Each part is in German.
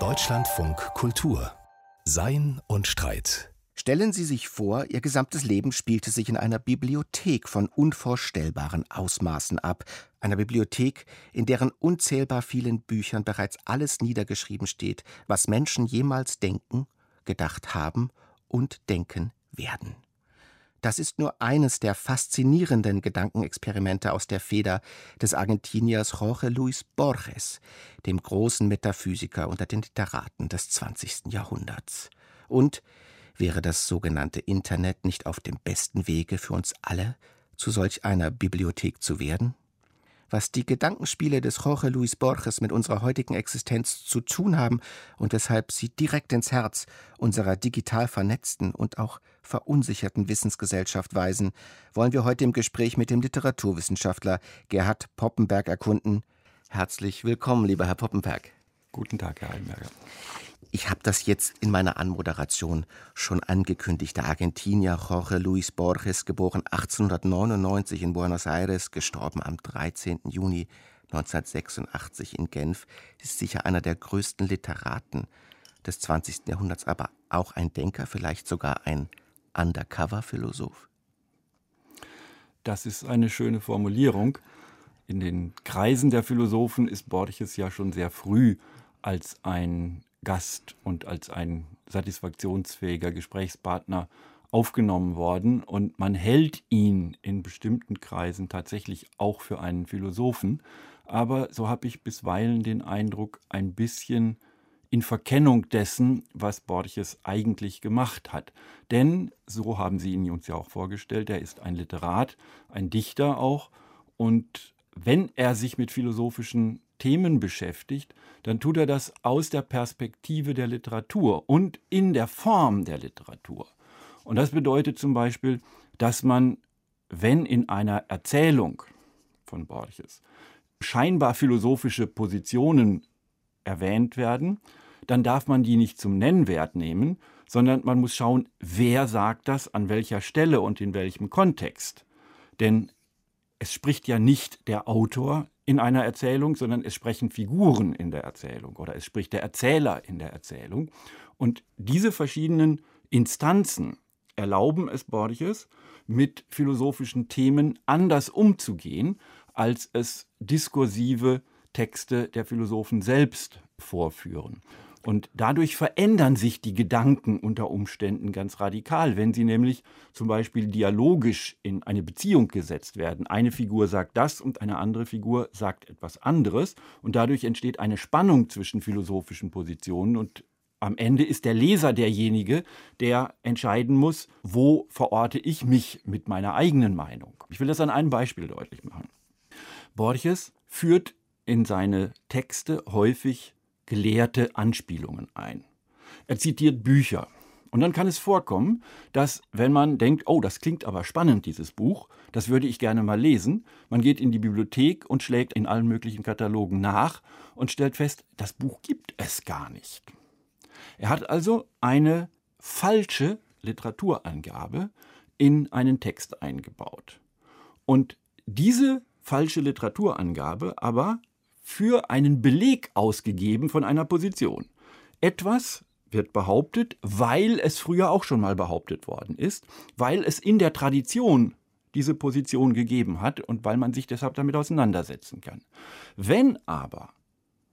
Deutschlandfunk Kultur. Sein und Streit. Stellen Sie sich vor, Ihr gesamtes Leben spielte sich in einer Bibliothek von unvorstellbaren Ausmaßen ab, einer Bibliothek, in deren unzählbar vielen Büchern bereits alles niedergeschrieben steht, was Menschen jemals denken, gedacht haben und denken werden. Das ist nur eines der faszinierenden Gedankenexperimente aus der Feder des Argentiniers Jorge Luis Borges, dem großen Metaphysiker unter den Literaten des 20. Jahrhunderts. Und wäre das sogenannte Internet nicht auf dem besten Wege für uns alle, zu solch einer Bibliothek zu werden? Was die Gedankenspiele des Jorge Luis Borges mit unserer heutigen Existenz zu tun haben und weshalb sie direkt ins Herz unserer digital vernetzten und auch verunsicherten Wissensgesellschaft weisen, wollen wir heute im Gespräch mit dem Literaturwissenschaftler Gerhard Poppenberg erkunden. Herzlich willkommen, lieber Herr Poppenberg. Guten Tag, Herr Heidenberger. Ich habe das jetzt in meiner Anmoderation schon angekündigt. Der Argentinier Jorge Luis Borges, geboren 1899 in Buenos Aires, gestorben am 13. Juni 1986 in Genf, ist sicher einer der größten Literaten des 20. Jahrhunderts, aber auch ein Denker, vielleicht sogar ein Undercover-Philosoph. Das ist eine schöne Formulierung. In den Kreisen der Philosophen ist Borges ja schon sehr früh als ein Gast und als ein satisfaktionsfähiger Gesprächspartner aufgenommen worden. Und man hält ihn in bestimmten Kreisen tatsächlich auch für einen Philosophen, aber so habe ich bisweilen den Eindruck, ein bisschen in Verkennung dessen, was Borges eigentlich gemacht hat. Denn, so haben Sie ihn uns ja auch vorgestellt, er ist ein Literat, ein Dichter auch. Und wenn er sich mit philosophischen Themen beschäftigt, dann tut er das aus der Perspektive der Literatur und in der Form der Literatur. Und das bedeutet zum Beispiel, dass man, wenn in einer Erzählung von Borges scheinbar philosophische Positionen erwähnt werden, dann darf man die nicht zum Nennwert nehmen, sondern man muss schauen, wer sagt das, an welcher Stelle und in welchem Kontext. Denn es spricht ja nicht der Autor in einer Erzählung, sondern es sprechen Figuren in der Erzählung oder es spricht der Erzähler in der Erzählung. Und diese verschiedenen Instanzen erlauben es Borges, mit philosophischen Themen anders umzugehen, als es diskursive Texte der Philosophen selbst vorführen. Und dadurch verändern sich die Gedanken unter Umständen ganz radikal, wenn sie nämlich zum Beispiel dialogisch in eine Beziehung gesetzt werden. Eine Figur sagt das und eine andere Figur sagt etwas anderes. Und dadurch entsteht eine Spannung zwischen philosophischen Positionen und am Ende ist der Leser derjenige, der entscheiden muss, wo verorte ich mich mit meiner eigenen Meinung. Ich will das an einem Beispiel deutlich machen. Borges führt in seine Texte häufig gelehrte Anspielungen ein. Er zitiert Bücher. Und dann kann es vorkommen, dass wenn man denkt, oh, das klingt aber spannend, dieses Buch, das würde ich gerne mal lesen, man geht in die Bibliothek und schlägt in allen möglichen Katalogen nach und stellt fest, das Buch gibt es gar nicht. Er hat also eine falsche Literaturangabe in einen Text eingebaut. Und diese falsche Literaturangabe aber für einen Beleg ausgegeben von einer Position. Etwas wird behauptet, weil es früher auch schon mal behauptet worden ist, weil es in der Tradition diese Position gegeben hat und weil man sich deshalb damit auseinandersetzen kann. Wenn aber,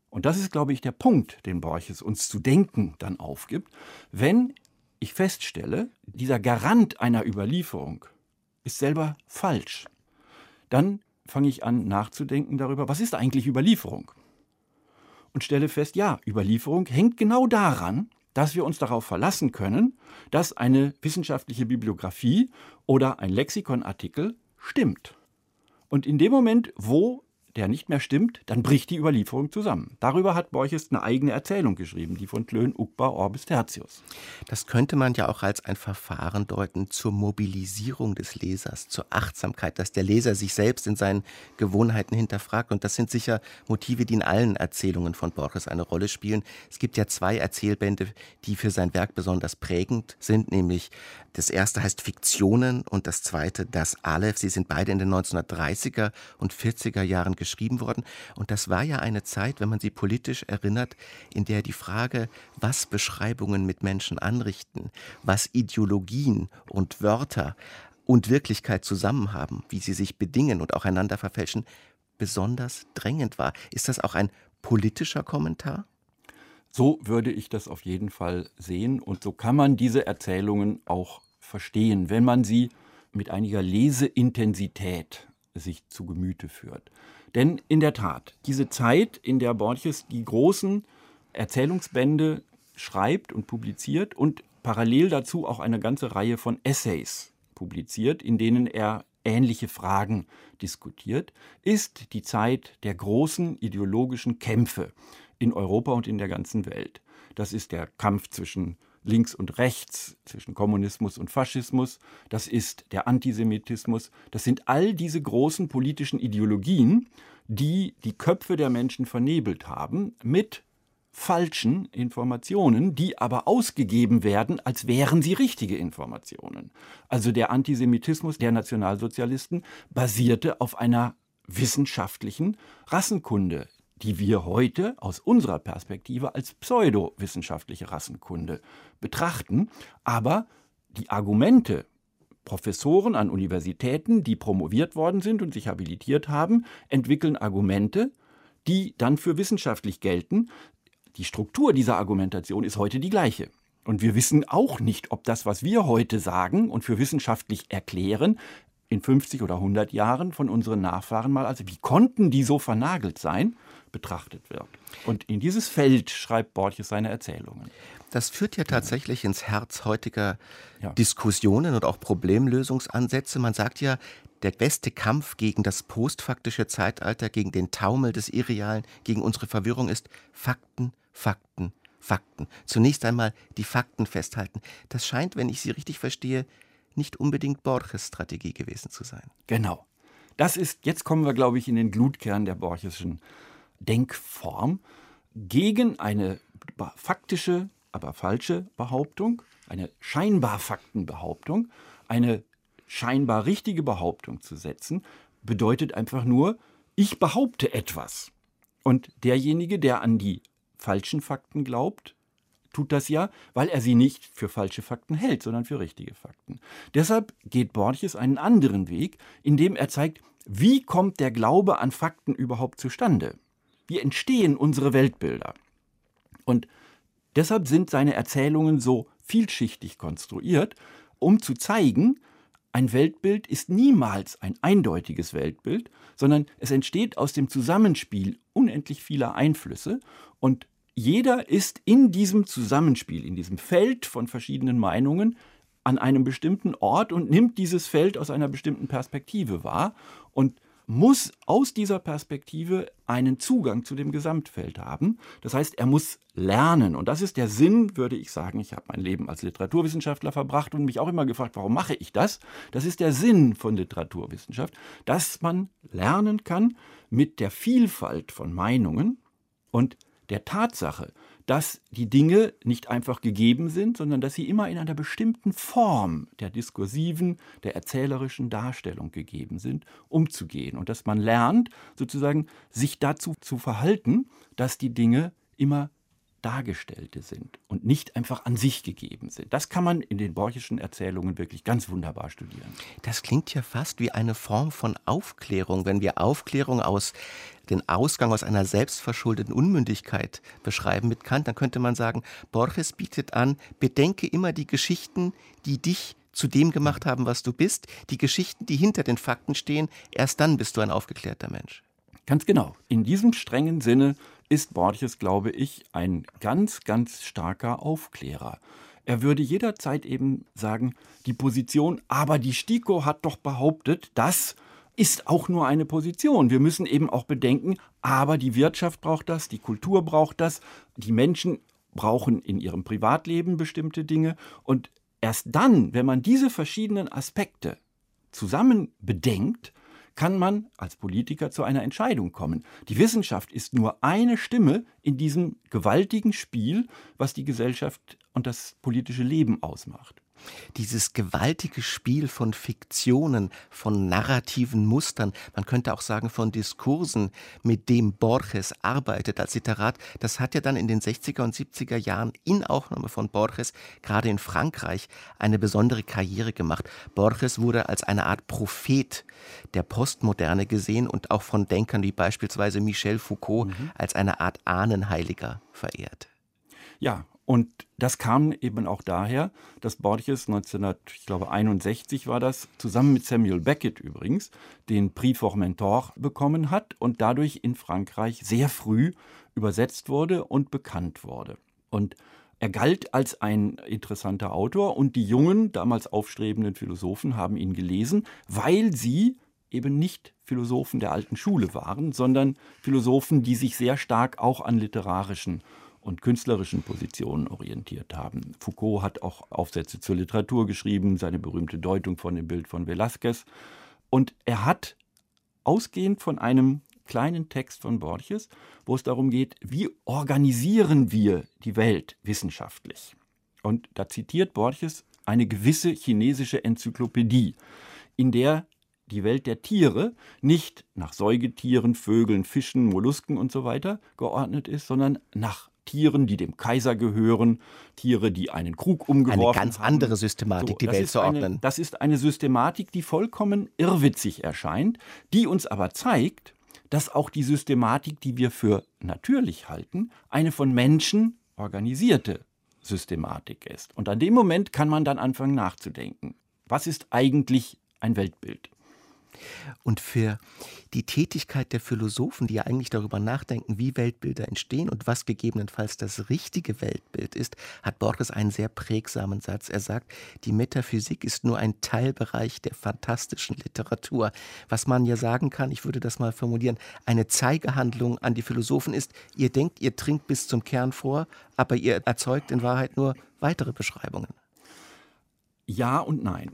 und das ist, glaube ich, der Punkt, den Borches uns zu denken dann aufgibt, wenn ich feststelle, dieser Garant einer Überlieferung ist selber falsch, dann fange ich an nachzudenken darüber, was ist eigentlich Überlieferung? Und stelle fest, ja, Überlieferung hängt genau daran, dass wir uns darauf verlassen können, dass eine wissenschaftliche Bibliografie oder ein Lexikonartikel stimmt. Und in dem Moment, wo der nicht mehr stimmt, dann bricht die Überlieferung zusammen. Darüber hat Borges eine eigene Erzählung geschrieben, die von Klön Ukba Orbis Tertius. Das könnte man ja auch als ein Verfahren deuten zur Mobilisierung des Lesers, zur Achtsamkeit, dass der Leser sich selbst in seinen Gewohnheiten hinterfragt. Und das sind sicher Motive, die in allen Erzählungen von Borges eine Rolle spielen. Es gibt ja zwei Erzählbände, die für sein Werk besonders prägend sind, nämlich das erste heißt Fiktionen und das zweite das Aleph. Sie sind beide in den 1930er und 40er Jahren geschrieben worden. Und das war ja eine Zeit, wenn man sie politisch erinnert, in der die Frage, was Beschreibungen mit Menschen anrichten, was Ideologien und Wörter und Wirklichkeit zusammen haben, wie sie sich bedingen und auch einander verfälschen, besonders drängend war. Ist das auch ein politischer Kommentar? So würde ich das auf jeden Fall sehen und so kann man diese Erzählungen auch verstehen, wenn man sie mit einiger Leseintensität sich zu Gemüte führt. Denn in der Tat, diese Zeit, in der Borges die großen Erzählungsbände schreibt und publiziert und parallel dazu auch eine ganze Reihe von Essays publiziert, in denen er ähnliche Fragen diskutiert, ist die Zeit der großen ideologischen Kämpfe in Europa und in der ganzen Welt. Das ist der Kampf zwischen links und rechts, zwischen Kommunismus und Faschismus, das ist der Antisemitismus, das sind all diese großen politischen Ideologien, die die Köpfe der Menschen vernebelt haben mit falschen Informationen, die aber ausgegeben werden, als wären sie richtige Informationen. Also der Antisemitismus der Nationalsozialisten basierte auf einer wissenschaftlichen Rassenkunde, die wir heute aus unserer Perspektive als pseudowissenschaftliche Rassenkunde betrachten. Aber die Argumente, Professoren an Universitäten, die promoviert worden sind und sich habilitiert haben, entwickeln Argumente, die dann für wissenschaftlich gelten. Die Struktur dieser Argumentation ist heute die gleiche. Und wir wissen auch nicht, ob das, was wir heute sagen und für wissenschaftlich erklären, in 50 oder 100 Jahren von unseren Nachfahren mal, also wie konnten die so vernagelt sein, betrachtet wird. Und in dieses Feld schreibt Borges seine Erzählungen. Das führt ja tatsächlich ins Herz heutiger ja. Diskussionen und auch Problemlösungsansätze. Man sagt ja, der beste Kampf gegen das postfaktische Zeitalter, gegen den Taumel des Irrealen, gegen unsere Verwirrung ist Fakten, Fakten, Fakten. Zunächst einmal die Fakten festhalten. Das scheint, wenn ich Sie richtig verstehe, nicht unbedingt Borges Strategie gewesen zu sein. Genau. Das ist, jetzt kommen wir, glaube ich, in den Glutkern der Borgesischen Denkform gegen eine faktische, aber falsche Behauptung, eine scheinbar Faktenbehauptung, eine scheinbar richtige Behauptung zu setzen, bedeutet einfach nur, ich behaupte etwas. Und derjenige, der an die falschen Fakten glaubt, tut das ja, weil er sie nicht für falsche Fakten hält, sondern für richtige Fakten. Deshalb geht Borges einen anderen Weg, indem er zeigt, wie kommt der Glaube an Fakten überhaupt zustande? Wie entstehen unsere Weltbilder? Und deshalb sind seine Erzählungen so vielschichtig konstruiert, um zu zeigen, ein Weltbild ist niemals ein eindeutiges Weltbild, sondern es entsteht aus dem Zusammenspiel unendlich vieler Einflüsse und jeder ist in diesem Zusammenspiel, in diesem Feld von verschiedenen Meinungen an einem bestimmten Ort und nimmt dieses Feld aus einer bestimmten Perspektive wahr und muss aus dieser Perspektive einen Zugang zu dem Gesamtfeld haben. Das heißt, er muss lernen. Und das ist der Sinn, würde ich sagen. Ich habe mein Leben als Literaturwissenschaftler verbracht und mich auch immer gefragt, warum mache ich das? Das ist der Sinn von Literaturwissenschaft, dass man lernen kann mit der Vielfalt von Meinungen und der Tatsache, dass die Dinge nicht einfach gegeben sind, sondern dass sie immer in einer bestimmten Form der diskursiven, der erzählerischen Darstellung gegeben sind, umzugehen. Und dass man lernt, sozusagen sich dazu zu verhalten, dass die Dinge immer Dargestellte sind und nicht einfach an sich gegeben sind. Das kann man in den Borchischen Erzählungen wirklich ganz wunderbar studieren. Das klingt ja fast wie eine Form von Aufklärung, wenn wir Aufklärung aus den Ausgang aus einer selbstverschuldeten Unmündigkeit beschreiben mit Kant, dann könnte man sagen, Borges bietet an, bedenke immer die Geschichten, die dich zu dem gemacht haben, was du bist, die Geschichten, die hinter den Fakten stehen, erst dann bist du ein aufgeklärter Mensch. Ganz genau. In diesem strengen Sinne ist Borges, glaube ich, ein ganz, ganz starker Aufklärer. Er würde jederzeit eben sagen, die Position, aber die STIKO hat doch behauptet, das ist auch nur eine Position. Wir müssen eben auch bedenken, aber die Wirtschaft braucht das, die Kultur braucht das, die Menschen brauchen in ihrem Privatleben bestimmte Dinge und erst dann, wenn man diese verschiedenen Aspekte zusammen bedenkt, kann man als Politiker zu einer Entscheidung kommen. Die Wissenschaft ist nur eine Stimme in diesem gewaltigen Spiel, was die Gesellschaft und das politische Leben ausmacht. Dieses gewaltige Spiel von Fiktionen, von narrativen Mustern, man könnte auch sagen von Diskursen, mit dem Borges arbeitet als Literat, das hat ja dann in den 60er und 70er Jahren in Aufnahme von Borges, gerade in Frankreich, eine besondere Karriere gemacht. Borges wurde als eine Art Prophet der Postmoderne gesehen und auch von Denkern wie beispielsweise Michel Foucault mhm. als eine Art Ahnenheiliger verehrt. Ja, und das kam eben auch daher, dass Borges 1961 war das, zusammen mit Samuel Beckett übrigens, den Prix Formentor bekommen hat und dadurch in Frankreich sehr früh übersetzt wurde und bekannt wurde. Und er galt als ein interessanter Autor und die jungen, damals aufstrebenden Philosophen haben ihn gelesen, weil sie eben nicht Philosophen der alten Schule waren, sondern Philosophen, die sich sehr stark auch an literarischen und künstlerischen Positionen orientiert haben. Foucault hat auch Aufsätze zur Literatur geschrieben, seine berühmte Deutung von dem Bild von Velázquez. Und er hat, ausgehend von einem kleinen Text von Borges, wo es darum geht, wie organisieren wir die Welt wissenschaftlich. Und da zitiert Borges eine gewisse chinesische Enzyklopädie, in der die Welt der Tiere nicht nach Säugetieren, Vögeln, Fischen, Mollusken und so weiter geordnet ist, sondern nach Tieren, die dem Kaiser gehören, Tiere, die einen Krug umgeworfen haben. Eine ganz andere Systematik, so, die Welt zu ordnen. Eine, das ist eine Systematik, die vollkommen irrwitzig erscheint, die uns aber zeigt, dass auch die Systematik, die wir für natürlich halten, eine von Menschen organisierte Systematik ist. Und an dem Moment kann man dann anfangen nachzudenken. Was ist eigentlich ein Weltbild? Und für die Tätigkeit der Philosophen, die ja eigentlich darüber nachdenken, wie Weltbilder entstehen und was gegebenenfalls das richtige Weltbild ist, hat Borges einen sehr prägsamen Satz. Er sagt, die Metaphysik ist nur ein Teilbereich der fantastischen Literatur. Was man ja sagen kann, ich würde das mal formulieren, eine Zeigehandlung an die Philosophen ist, ihr denkt, ihr trinkt bis zum Kern vor, aber ihr erzeugt in Wahrheit nur weitere Beschreibungen. Ja und nein.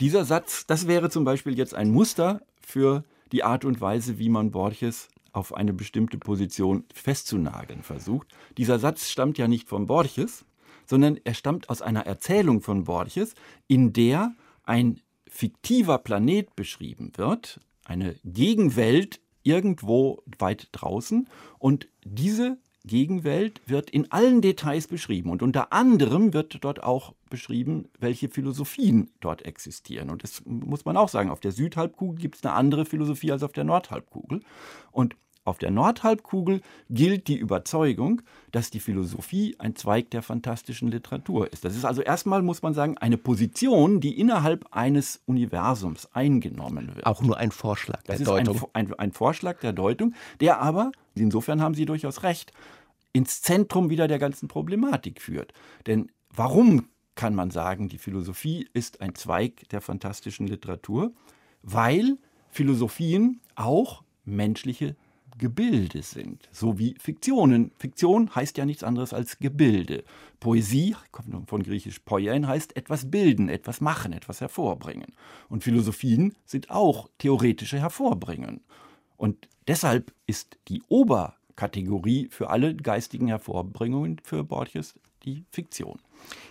Dieser Satz, das wäre zum Beispiel jetzt ein Muster für die Art und Weise, wie man Borges auf eine bestimmte Position festzunageln versucht. Dieser Satz stammt ja nicht von Borges, sondern er stammt aus einer Erzählung von Borges, in der ein fiktiver Planet beschrieben wird, eine Gegenwelt irgendwo weit draußen und diese Gegenwelt wird in allen Details beschrieben. Und unter anderem wird dort auch beschrieben, welche Philosophien dort existieren. Und das muss man auch sagen, auf der Südhalbkugel gibt es eine andere Philosophie als auf der Nordhalbkugel. Und auf der Nordhalbkugel gilt die Überzeugung, dass die Philosophie ein Zweig der fantastischen Literatur ist. Das ist also erstmal, muss man sagen, eine Position, die innerhalb eines Universums eingenommen wird. Auch nur ein Vorschlag der das Deutung. ist ein, ein, ein Vorschlag der Deutung, der aber, insofern haben Sie durchaus recht, ins Zentrum wieder der ganzen Problematik führt. Denn warum kann man sagen, die Philosophie ist ein Zweig der fantastischen Literatur? Weil Philosophien auch menschliche Gebilde sind, so wie Fiktionen. Fiktion heißt ja nichts anderes als Gebilde. Poesie, kommt von griechisch poien, heißt etwas bilden, etwas machen, etwas hervorbringen. Und Philosophien sind auch theoretische Hervorbringen. Und deshalb ist die Oberkategorie für alle geistigen Hervorbringungen für Borges die Fiktion.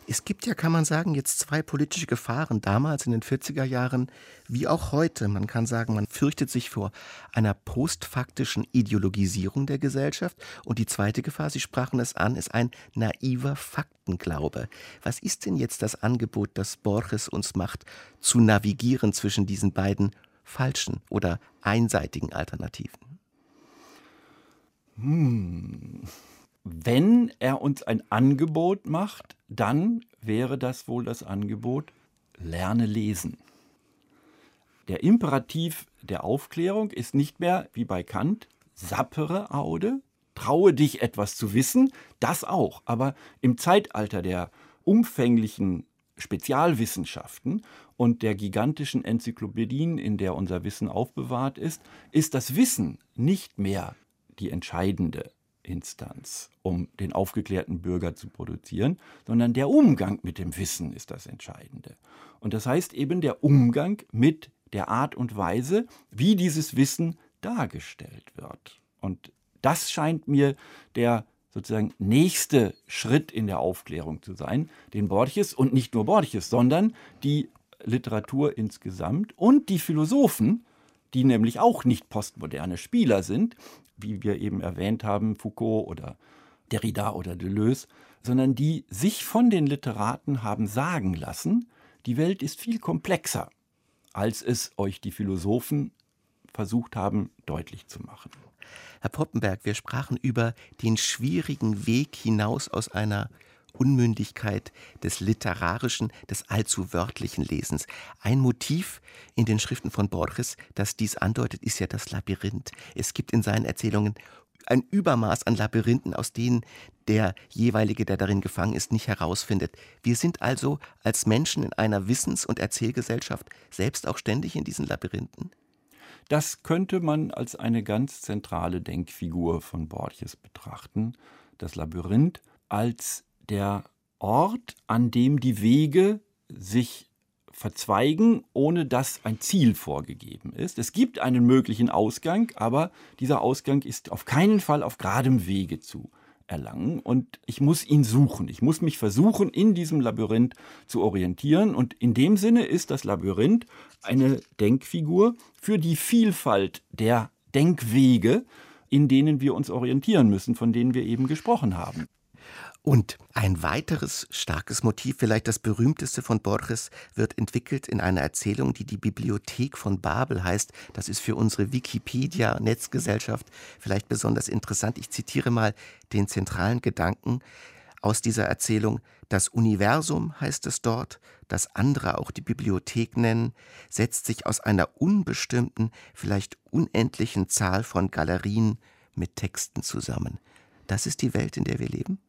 Es gibt ja, kann man sagen, jetzt zwei politische Gefahren, damals in den 40er Jahren wie auch heute. Man kann sagen, man fürchtet sich vor einer postfaktischen Ideologisierung der Gesellschaft. Und die zweite Gefahr, Sie sprachen es an, ist ein naiver Faktenglaube. Was ist denn jetzt das Angebot, das Borges uns macht, zu navigieren zwischen diesen beiden falschen oder einseitigen Alternativen? Hm. Wenn er uns ein Angebot macht, dann wäre das wohl das Angebot, lerne lesen. Der Imperativ der Aufklärung ist nicht mehr, wie bei Kant, sappere Aude, traue dich etwas zu wissen, das auch. Aber im Zeitalter der umfänglichen Spezialwissenschaften und der gigantischen Enzyklopädien, in der unser Wissen aufbewahrt ist, ist das Wissen nicht mehr die entscheidende Instanz, um den aufgeklärten Bürger zu produzieren, sondern der Umgang mit dem Wissen ist das Entscheidende. Und das heißt eben der Umgang mit der Art und Weise, wie dieses Wissen dargestellt wird. Und das scheint mir der sozusagen nächste Schritt in der Aufklärung zu sein, den Borges und nicht nur Borges, sondern die Literatur insgesamt und die Philosophen, die nämlich auch nicht postmoderne Spieler sind, wie wir eben erwähnt haben, Foucault oder Derrida oder Deleuze, sondern die sich von den Literaten haben sagen lassen, die Welt ist viel komplexer, als es euch die Philosophen versucht haben deutlich zu machen. Herr Poppenberg, wir sprachen über den schwierigen Weg hinaus aus einer Unmündigkeit des literarischen, des allzu wörtlichen Lesens. Ein Motiv in den Schriften von Borges, das dies andeutet, ist ja das Labyrinth. Es gibt in seinen Erzählungen ein Übermaß an Labyrinthen, aus denen der jeweilige, der darin gefangen ist, nicht herausfindet. Wir sind also als Menschen in einer Wissens- und Erzählgesellschaft selbst auch ständig in diesen Labyrinthen. Das könnte man als eine ganz zentrale Denkfigur von Borges betrachten. Das Labyrinth als der Ort, an dem die Wege sich verzweigen, ohne dass ein Ziel vorgegeben ist. Es gibt einen möglichen Ausgang, aber dieser Ausgang ist auf keinen Fall auf geradem Wege zu erlangen und ich muss ihn suchen. Ich muss mich versuchen, in diesem Labyrinth zu orientieren und in dem Sinne ist das Labyrinth eine Denkfigur für die Vielfalt der Denkwege, in denen wir uns orientieren müssen, von denen wir eben gesprochen haben. Und ein weiteres starkes Motiv, vielleicht das berühmteste von Borges, wird entwickelt in einer Erzählung, die die Bibliothek von Babel heißt. Das ist für unsere Wikipedia-Netzgesellschaft vielleicht besonders interessant. Ich zitiere mal den zentralen Gedanken aus dieser Erzählung. Das Universum heißt es dort, das andere auch die Bibliothek nennen, setzt sich aus einer unbestimmten, vielleicht unendlichen Zahl von Galerien mit Texten zusammen. Das ist die Welt, in der wir leben?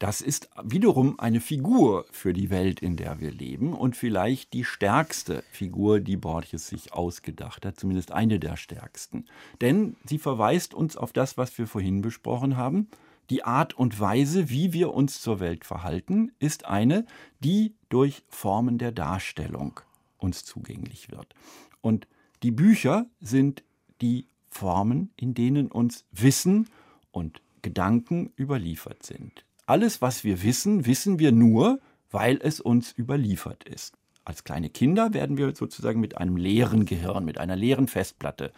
Das ist wiederum eine Figur für die Welt, in der wir leben und vielleicht die stärkste Figur, die Borges sich ausgedacht hat, zumindest eine der stärksten. Denn sie verweist uns auf das, was wir vorhin besprochen haben. Die Art und Weise, wie wir uns zur Welt verhalten, ist eine, die durch Formen der Darstellung uns zugänglich wird. Und die Bücher sind die Formen, in denen uns Wissen und Gedanken überliefert sind. Alles, was wir wissen, wissen wir nur, weil es uns überliefert ist. Als kleine Kinder werden wir sozusagen mit einem leeren Gehirn, mit einer leeren Festplatte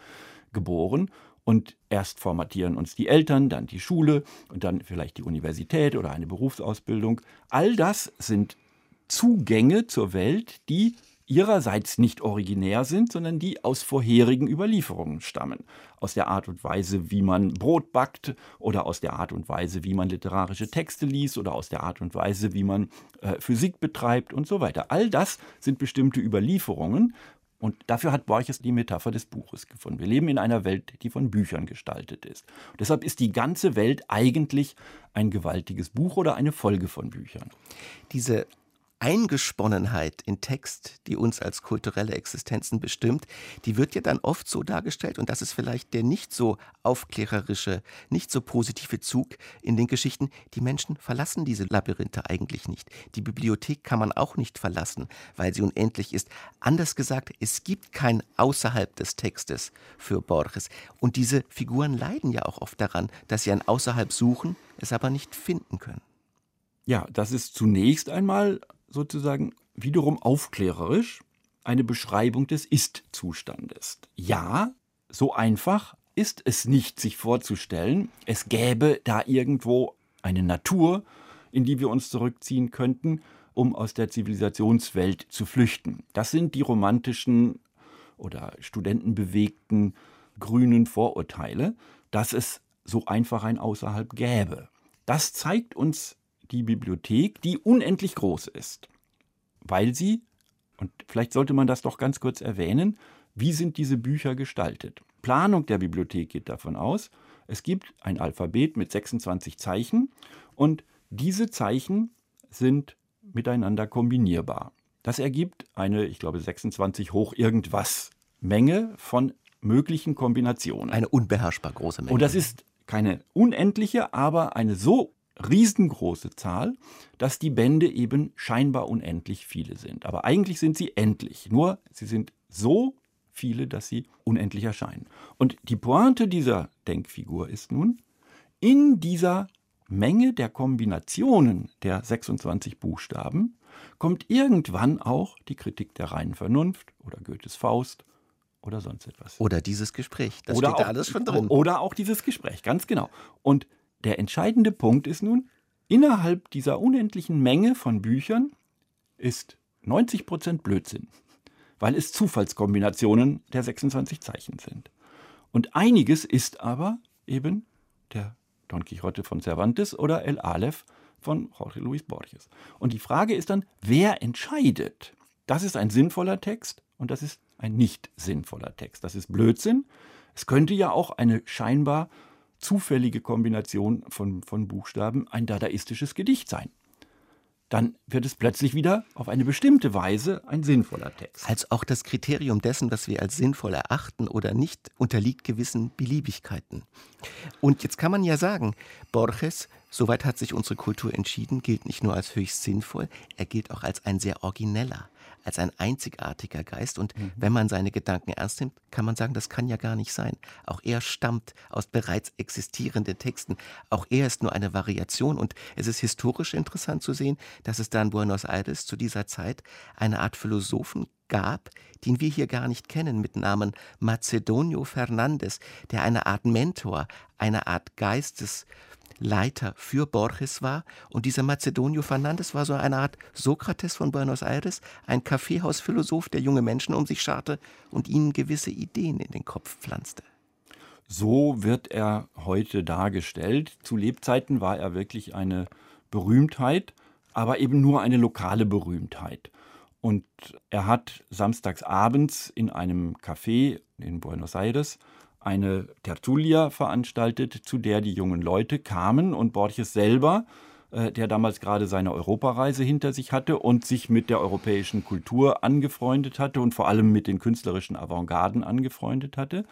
geboren und erst formatieren uns die Eltern, dann die Schule und dann vielleicht die Universität oder eine Berufsausbildung. All das sind Zugänge zur Welt, die ihrerseits nicht originär sind, sondern die aus vorherigen Überlieferungen stammen. Aus der Art und Weise, wie man Brot backt oder aus der Art und Weise, wie man literarische Texte liest oder aus der Art und Weise, wie man äh, Physik betreibt und so weiter. All das sind bestimmte Überlieferungen. Und dafür hat Borges die Metapher des Buches gefunden. Wir leben in einer Welt, die von Büchern gestaltet ist. Und deshalb ist die ganze Welt eigentlich ein gewaltiges Buch oder eine Folge von Büchern. Diese Eingesponnenheit in Text, die uns als kulturelle Existenzen bestimmt, die wird ja dann oft so dargestellt, und das ist vielleicht der nicht so aufklärerische, nicht so positive Zug in den Geschichten, die Menschen verlassen diese Labyrinthe eigentlich nicht. Die Bibliothek kann man auch nicht verlassen, weil sie unendlich ist. Anders gesagt, es gibt kein Außerhalb des Textes für Borges. Und diese Figuren leiden ja auch oft daran, dass sie ein Außerhalb suchen, es aber nicht finden können. Ja, das ist zunächst einmal sozusagen wiederum aufklärerisch eine Beschreibung des Ist-Zustandes. Ja, so einfach ist es nicht, sich vorzustellen, es gäbe da irgendwo eine Natur, in die wir uns zurückziehen könnten, um aus der Zivilisationswelt zu flüchten. Das sind die romantischen oder studentenbewegten grünen Vorurteile, dass es so einfach ein Außerhalb gäbe. Das zeigt uns die Bibliothek, die unendlich groß ist, weil sie, und vielleicht sollte man das doch ganz kurz erwähnen, wie sind diese Bücher gestaltet? Planung der Bibliothek geht davon aus, es gibt ein Alphabet mit 26 Zeichen und diese Zeichen sind miteinander kombinierbar. Das ergibt eine, ich glaube, 26 hoch irgendwas Menge von möglichen Kombinationen. Eine unbeherrschbar große Menge. Und das ist keine unendliche, aber eine so riesengroße Zahl, dass die Bände eben scheinbar unendlich viele sind. Aber eigentlich sind sie endlich. Nur sie sind so viele, dass sie unendlich erscheinen. Und die Pointe dieser Denkfigur ist nun, in dieser Menge der Kombinationen der 26 Buchstaben kommt irgendwann auch die Kritik der reinen Vernunft oder Goethes Faust oder sonst etwas. Oder dieses Gespräch. Das oder steht auch, da alles schon drin. Oder auch dieses Gespräch, ganz genau. Und der entscheidende Punkt ist nun, innerhalb dieser unendlichen Menge von Büchern ist 90 Prozent Blödsinn, weil es Zufallskombinationen der 26 Zeichen sind. Und einiges ist aber eben der Don Quixote von Cervantes oder El Aleph von Jorge Luis Borges. Und die Frage ist dann, wer entscheidet? Das ist ein sinnvoller Text und das ist ein nicht sinnvoller Text. Das ist Blödsinn. Es könnte ja auch eine scheinbar zufällige Kombination von, von Buchstaben ein dadaistisches Gedicht sein dann wird es plötzlich wieder auf eine bestimmte Weise ein sinnvoller Text. Als auch das Kriterium dessen, was wir als sinnvoll erachten oder nicht, unterliegt gewissen Beliebigkeiten. Und jetzt kann man ja sagen, Borges, soweit hat sich unsere Kultur entschieden, gilt nicht nur als höchst sinnvoll, er gilt auch als ein sehr origineller, als ein einzigartiger Geist. Und mhm. wenn man seine Gedanken ernst nimmt, kann man sagen, das kann ja gar nicht sein. Auch er stammt aus bereits existierenden Texten. Auch er ist nur eine Variation. Und es ist historisch interessant zu sehen, dass es da in Buenos Aires zu dieser Zeit eine Art Philosophen gab, den wir hier gar nicht kennen, mit Namen Macedonio Fernandes, der eine Art Mentor, eine Art Geistes Leiter für Borges war. Und dieser Macedonio Fernandes war so eine Art Sokrates von Buenos Aires, ein Kaffeehausphilosoph, der junge Menschen um sich scharte und ihnen gewisse Ideen in den Kopf pflanzte. So wird er heute dargestellt. Zu Lebzeiten war er wirklich eine Berühmtheit, aber eben nur eine lokale Berühmtheit. Und er hat samstags abends in einem Café in Buenos Aires eine Tertulia veranstaltet, zu der die jungen Leute kamen und Borges selber, äh, der damals gerade seine Europareise hinter sich hatte und sich mit der europäischen Kultur angefreundet hatte und vor allem mit den künstlerischen Avantgarden angefreundet hatte,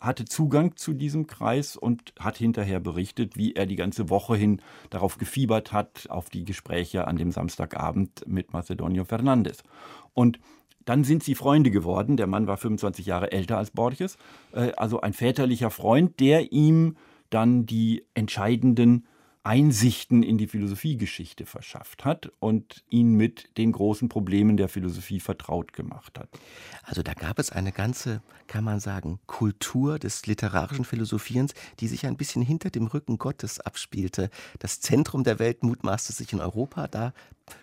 hatte Zugang zu diesem Kreis und hat hinterher berichtet, wie er die ganze Woche hin darauf gefiebert hat, auf die Gespräche an dem Samstagabend mit Macedonio Fernandes. Und dann sind sie Freunde geworden. Der Mann war 25 Jahre älter als Borges, äh, also ein väterlicher Freund, der ihm dann die entscheidenden Einsichten in die Philosophiegeschichte verschafft hat und ihn mit den großen Problemen der Philosophie vertraut gemacht hat. Also da gab es eine ganze, kann man sagen, Kultur des literarischen Philosophierens, die sich ein bisschen hinter dem Rücken Gottes abspielte. Das Zentrum der Welt mutmaßte sich in Europa, da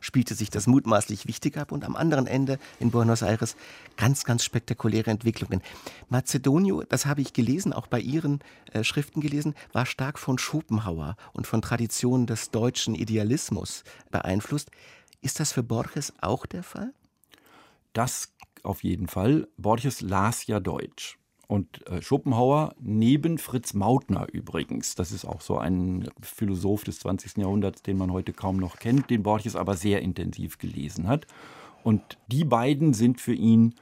spielte sich das mutmaßlich wichtig ab und am anderen Ende in Buenos Aires ganz, ganz spektakuläre Entwicklungen. Macedonio, das habe ich gelesen, auch bei Ihren äh, Schriften gelesen, war stark von Schopenhauer und von Traditionen des deutschen Idealismus beeinflusst. Ist das für Borges auch der Fall? Das auf jeden Fall. Borges las ja Deutsch. Und äh, Schopenhauer neben Fritz Mautner übrigens, das ist auch so ein Philosoph des 20. Jahrhunderts, den man heute kaum noch kennt, den Borges aber sehr intensiv gelesen hat. Und die beiden sind für ihn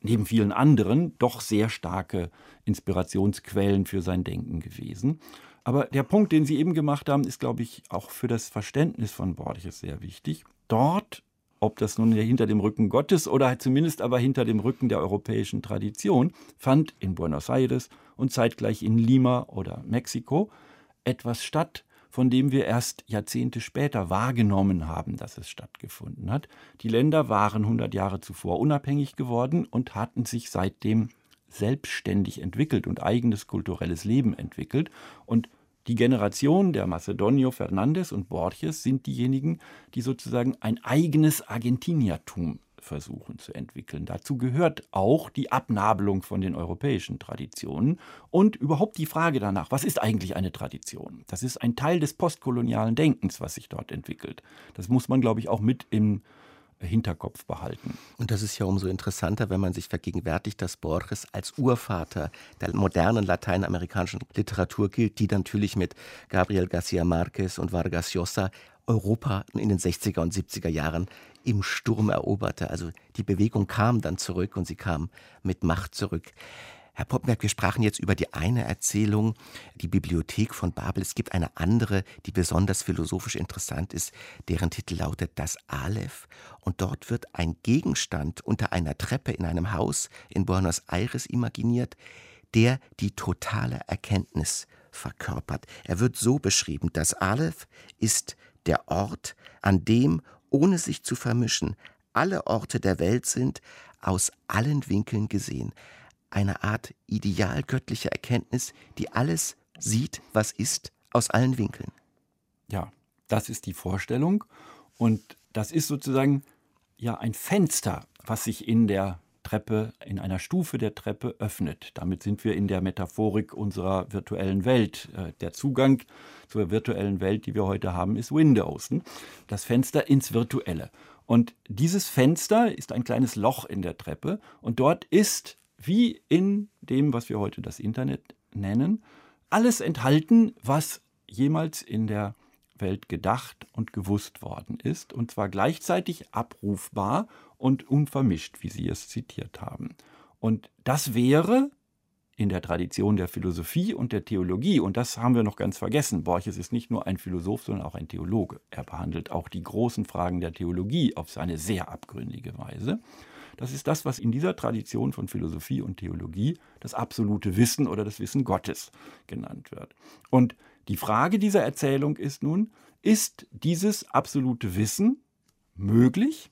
neben vielen anderen doch sehr starke Inspirationsquellen für sein Denken gewesen. Aber der Punkt, den Sie eben gemacht haben, ist, glaube ich, auch für das Verständnis von Borges sehr wichtig. Dort ob das nun hinter dem Rücken Gottes oder zumindest aber hinter dem Rücken der europäischen Tradition, fand in Buenos Aires und zeitgleich in Lima oder Mexiko etwas statt, von dem wir erst Jahrzehnte später wahrgenommen haben, dass es stattgefunden hat. Die Länder waren 100 Jahre zuvor unabhängig geworden und hatten sich seitdem selbstständig entwickelt und eigenes kulturelles Leben entwickelt und die Generation der Macedonio Fernandes und Borges sind diejenigen, die sozusagen ein eigenes Argentiniertum versuchen zu entwickeln. Dazu gehört auch die Abnabelung von den europäischen Traditionen und überhaupt die Frage danach, was ist eigentlich eine Tradition? Das ist ein Teil des postkolonialen Denkens, was sich dort entwickelt. Das muss man, glaube ich, auch mit im Hinterkopf behalten. Und das ist ja umso interessanter, wenn man sich vergegenwärtigt, dass Borges als Urvater der modernen lateinamerikanischen Literatur gilt, die natürlich mit Gabriel Garcia Marquez und Vargas Llosa Europa in den 60er und 70er Jahren im Sturm eroberte. Also die Bewegung kam dann zurück und sie kam mit Macht zurück. Herr Poppenberg, wir sprachen jetzt über die eine Erzählung, die Bibliothek von Babel. Es gibt eine andere, die besonders philosophisch interessant ist, deren Titel lautet Das Aleph. Und dort wird ein Gegenstand unter einer Treppe in einem Haus in Buenos Aires imaginiert, der die totale Erkenntnis verkörpert. Er wird so beschrieben, das Aleph ist der Ort, an dem, ohne sich zu vermischen, alle Orte der Welt sind, aus allen Winkeln gesehen. Eine Art idealgöttlicher Erkenntnis, die alles sieht, was ist, aus allen Winkeln. Ja, das ist die Vorstellung. Und das ist sozusagen ja ein Fenster, was sich in der Treppe, in einer Stufe der Treppe öffnet. Damit sind wir in der Metaphorik unserer virtuellen Welt. Äh, der Zugang zur virtuellen Welt, die wir heute haben, ist Windows. Das Fenster ins Virtuelle. Und dieses Fenster ist ein kleines Loch in der Treppe und dort ist, wie in dem, was wir heute das Internet nennen, alles enthalten, was jemals in der Welt gedacht und gewusst worden ist, und zwar gleichzeitig abrufbar und unvermischt, wie Sie es zitiert haben. Und das wäre in der Tradition der Philosophie und der Theologie, und das haben wir noch ganz vergessen, Borges ist nicht nur ein Philosoph, sondern auch ein Theologe. Er behandelt auch die großen Fragen der Theologie auf seine sehr abgründige Weise. Das ist das, was in dieser Tradition von Philosophie und Theologie das absolute Wissen oder das Wissen Gottes genannt wird. Und die Frage dieser Erzählung ist nun, ist dieses absolute Wissen möglich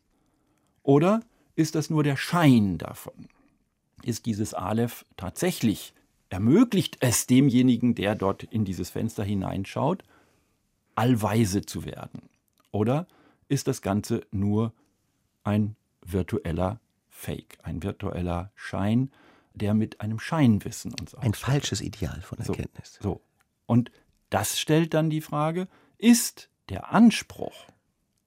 oder ist das nur der Schein davon? Ist dieses Aleph tatsächlich, ermöglicht es demjenigen, der dort in dieses Fenster hineinschaut, allweise zu werden? Oder ist das Ganze nur ein virtueller Fake, ein virtueller Schein, der mit einem Scheinwissen uns Ein falsches Ideal von Erkenntnis. So, so. Und das stellt dann die Frage, ist der Anspruch,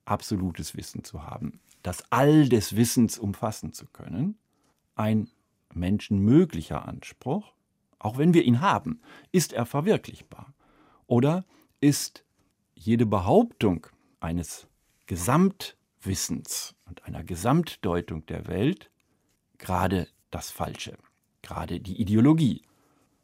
absolutes Wissen zu haben, das All des Wissens umfassen zu können, ein menschenmöglicher Anspruch, auch wenn wir ihn haben, ist er verwirklichbar? Oder ist jede Behauptung eines Gesamtwissens und einer Gesamtdeutung der Welt gerade das Falsche, gerade die Ideologie,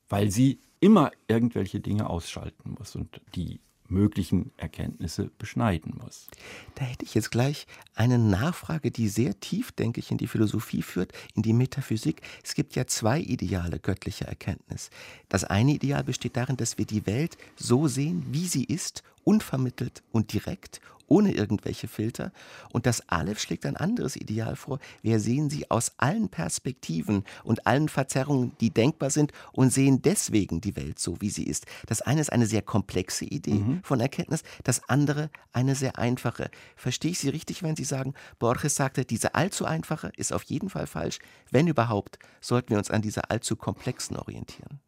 weil sie immer irgendwelche Dinge ausschalten muss und die möglichen Erkenntnisse beschneiden muss. Da hätte ich jetzt gleich eine Nachfrage, die sehr tief, denke ich, in die Philosophie führt, in die Metaphysik. Es gibt ja zwei Ideale göttlicher Erkenntnis. Das eine Ideal besteht darin, dass wir die Welt so sehen, wie sie ist, unvermittelt und direkt, ohne irgendwelche Filter. Und das Aleph schlägt ein anderes Ideal vor. Wir sehen sie aus allen Perspektiven und allen Verzerrungen, die denkbar sind und sehen deswegen die Welt so, wie sie ist. Das eine ist eine sehr komplexe Idee mhm. von Erkenntnis, das andere eine sehr einfache. Verstehe ich Sie richtig, wenn Sie sagen, Borges sagte, diese allzu einfache ist auf jeden Fall falsch. Wenn überhaupt, sollten wir uns an dieser allzu komplexen orientieren.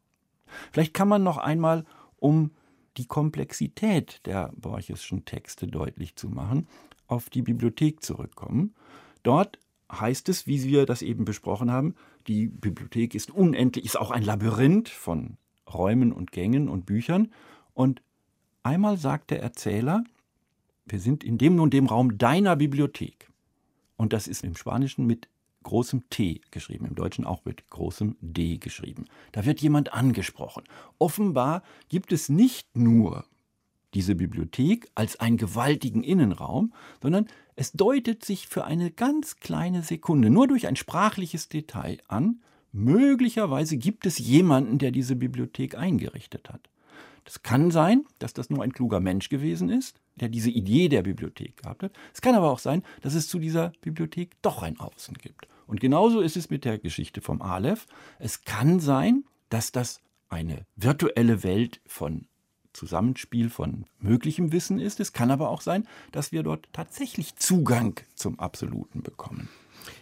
Vielleicht kann man noch einmal, um die Komplexität der Borcheschen Texte deutlich zu machen, auf die Bibliothek zurückkommen. Dort heißt es, wie wir das eben besprochen haben, die Bibliothek ist unendlich, ist auch ein Labyrinth von Räumen und Gängen und Büchern. Und einmal sagt der Erzähler, wir sind in dem und dem Raum deiner Bibliothek. Und das ist im Spanischen mit großem T geschrieben, im Deutschen auch mit großem D geschrieben. Da wird jemand angesprochen. Offenbar gibt es nicht nur diese Bibliothek als einen gewaltigen Innenraum, sondern es deutet sich für eine ganz kleine Sekunde, nur durch ein sprachliches Detail an, möglicherweise gibt es jemanden, der diese Bibliothek eingerichtet hat. Das kann sein, dass das nur ein kluger Mensch gewesen ist, der diese Idee der Bibliothek gehabt hat. Es kann aber auch sein, dass es zu dieser Bibliothek doch ein Außen gibt. Und genauso ist es mit der Geschichte vom Aleph. Es kann sein, dass das eine virtuelle Welt von Zusammenspiel von möglichem Wissen ist. Es kann aber auch sein, dass wir dort tatsächlich Zugang zum Absoluten bekommen.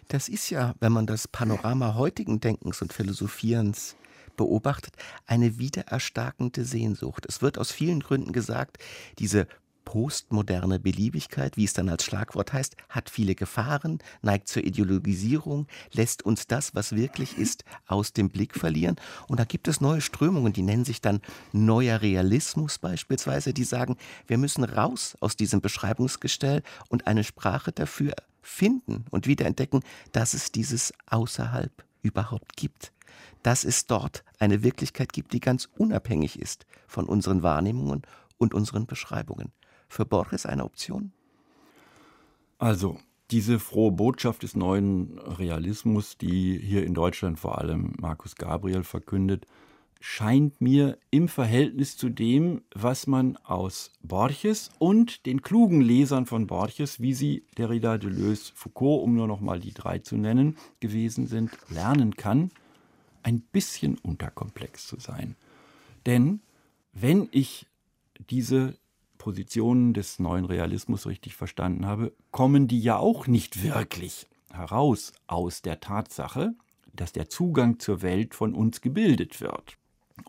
Das ist ja, wenn man das Panorama heutigen Denkens und Philosophierens beobachtet, eine wiedererstarkende Sehnsucht. Es wird aus vielen Gründen gesagt, diese postmoderne Beliebigkeit, wie es dann als Schlagwort heißt, hat viele Gefahren, neigt zur Ideologisierung, lässt uns das, was wirklich ist, aus dem Blick verlieren. Und da gibt es neue Strömungen, die nennen sich dann neuer Realismus beispielsweise, die sagen, wir müssen raus aus diesem Beschreibungsgestell und eine Sprache dafür finden und wiederentdecken, dass es dieses außerhalb überhaupt gibt dass es dort eine Wirklichkeit gibt, die ganz unabhängig ist von unseren Wahrnehmungen und unseren Beschreibungen für Borges eine Option? Also, diese frohe Botschaft des neuen Realismus, die hier in Deutschland vor allem Markus Gabriel verkündet, scheint mir im Verhältnis zu dem, was man aus Borges und den klugen Lesern von Borges, wie sie Derrida, Deleuze, Foucault, um nur noch mal die drei zu nennen, gewesen sind, lernen kann, ein bisschen unterkomplex zu sein. Denn wenn ich diese Positionen des neuen Realismus richtig verstanden habe, kommen die ja auch nicht wirklich heraus aus der Tatsache, dass der Zugang zur Welt von uns gebildet wird.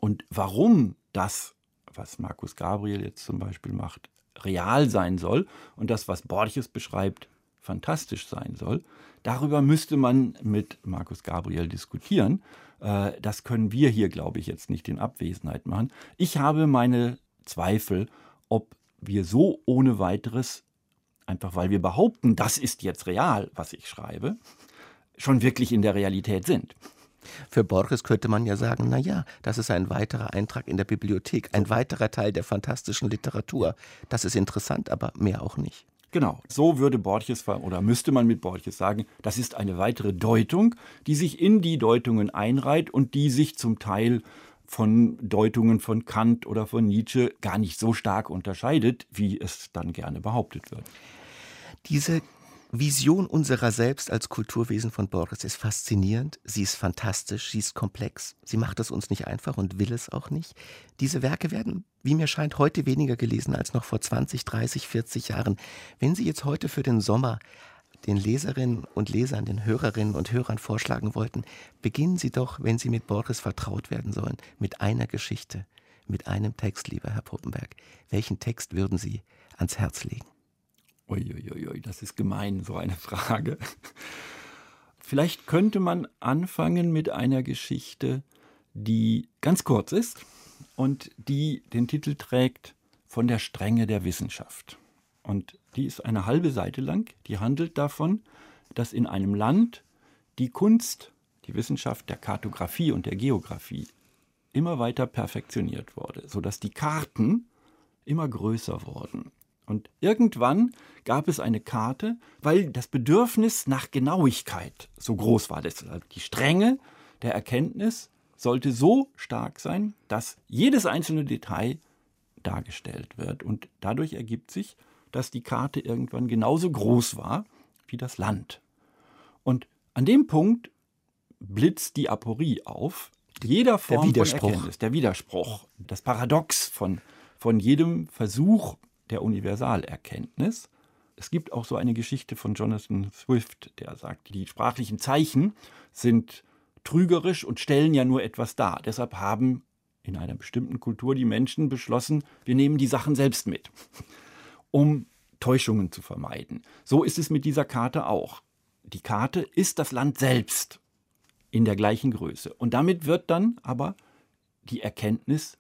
Und warum das, was Markus Gabriel jetzt zum Beispiel macht, real sein soll und das, was Borges beschreibt, fantastisch sein soll, darüber müsste man mit Markus Gabriel diskutieren. Äh, das können wir hier, glaube ich, jetzt nicht in Abwesenheit machen. Ich habe meine Zweifel, ob wir so ohne weiteres, einfach weil wir behaupten, das ist jetzt real, was ich schreibe, schon wirklich in der Realität sind. Für Borges könnte man ja sagen, na ja, das ist ein weiterer Eintrag in der Bibliothek, ein weiterer Teil der fantastischen Literatur. Das ist interessant, aber mehr auch nicht. Genau, so würde Borges oder müsste man mit Borges sagen, das ist eine weitere Deutung, die sich in die Deutungen einreiht und die sich zum Teil von Deutungen von Kant oder von Nietzsche gar nicht so stark unterscheidet, wie es dann gerne behauptet wird. Diese Vision unserer selbst als Kulturwesen von Borges ist faszinierend, sie ist fantastisch, sie ist komplex, sie macht es uns nicht einfach und will es auch nicht. Diese Werke werden, wie mir scheint, heute weniger gelesen als noch vor 20, 30, 40 Jahren. Wenn Sie jetzt heute für den Sommer den Leserinnen und Lesern, den Hörerinnen und Hörern vorschlagen wollten, beginnen Sie doch, wenn Sie mit Borges vertraut werden sollen, mit einer Geschichte, mit einem Text, lieber Herr Puppenberg. Welchen Text würden Sie ans Herz legen? Uiuiui, das ist gemein, so eine Frage. Vielleicht könnte man anfangen mit einer Geschichte, die ganz kurz ist und die den Titel trägt Von der Strenge der Wissenschaft. Und die ist eine halbe Seite lang. Die handelt davon, dass in einem Land die Kunst, die Wissenschaft der Kartografie und der Geografie immer weiter perfektioniert wurde, sodass die Karten immer größer wurden. Und irgendwann gab es eine Karte, weil das Bedürfnis nach Genauigkeit so groß war. Deshalb die Strenge der Erkenntnis sollte so stark sein, dass jedes einzelne Detail dargestellt wird. Und dadurch ergibt sich, dass die Karte irgendwann genauso groß war wie das Land. Und an dem Punkt blitzt die Aporie auf. Jeder Form der von Erkenntnis, der Widerspruch, das Paradox von, von jedem Versuch, der Universalerkenntnis. Es gibt auch so eine Geschichte von Jonathan Swift, der sagt, die sprachlichen Zeichen sind trügerisch und stellen ja nur etwas dar. Deshalb haben in einer bestimmten Kultur die Menschen beschlossen, wir nehmen die Sachen selbst mit, um Täuschungen zu vermeiden. So ist es mit dieser Karte auch. Die Karte ist das Land selbst in der gleichen Größe. Und damit wird dann aber die Erkenntnis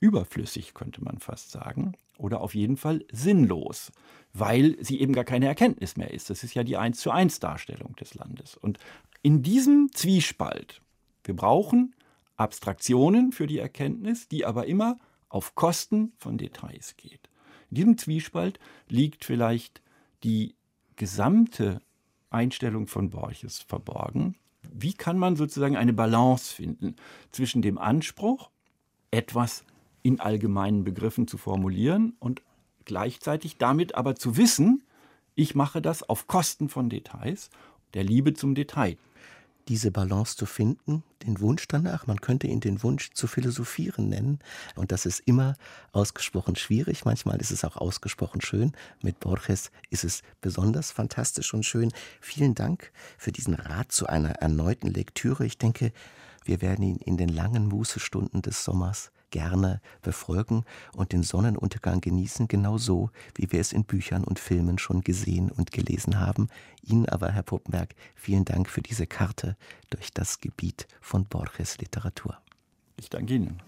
überflüssig, könnte man fast sagen oder auf jeden Fall sinnlos, weil sie eben gar keine Erkenntnis mehr ist. Das ist ja die 1 zu 1 Darstellung des Landes. Und in diesem Zwiespalt, wir brauchen Abstraktionen für die Erkenntnis, die aber immer auf Kosten von Details geht. In diesem Zwiespalt liegt vielleicht die gesamte Einstellung von Borches verborgen. Wie kann man sozusagen eine Balance finden zwischen dem Anspruch, etwas in allgemeinen Begriffen zu formulieren und gleichzeitig damit aber zu wissen, ich mache das auf Kosten von Details, der Liebe zum Detail. Diese Balance zu finden, den Wunsch danach, man könnte ihn den Wunsch zu philosophieren nennen. Und das ist immer ausgesprochen schwierig, manchmal ist es auch ausgesprochen schön. Mit Borges ist es besonders fantastisch und schön. Vielen Dank für diesen Rat zu einer erneuten Lektüre. Ich denke, wir werden ihn in den langen Mußestunden des Sommers gerne befolgen und den Sonnenuntergang genießen, genau so, wie wir es in Büchern und Filmen schon gesehen und gelesen haben. Ihnen aber, Herr Puppenberg, vielen Dank für diese Karte durch das Gebiet von Borges Literatur. Ich danke Ihnen.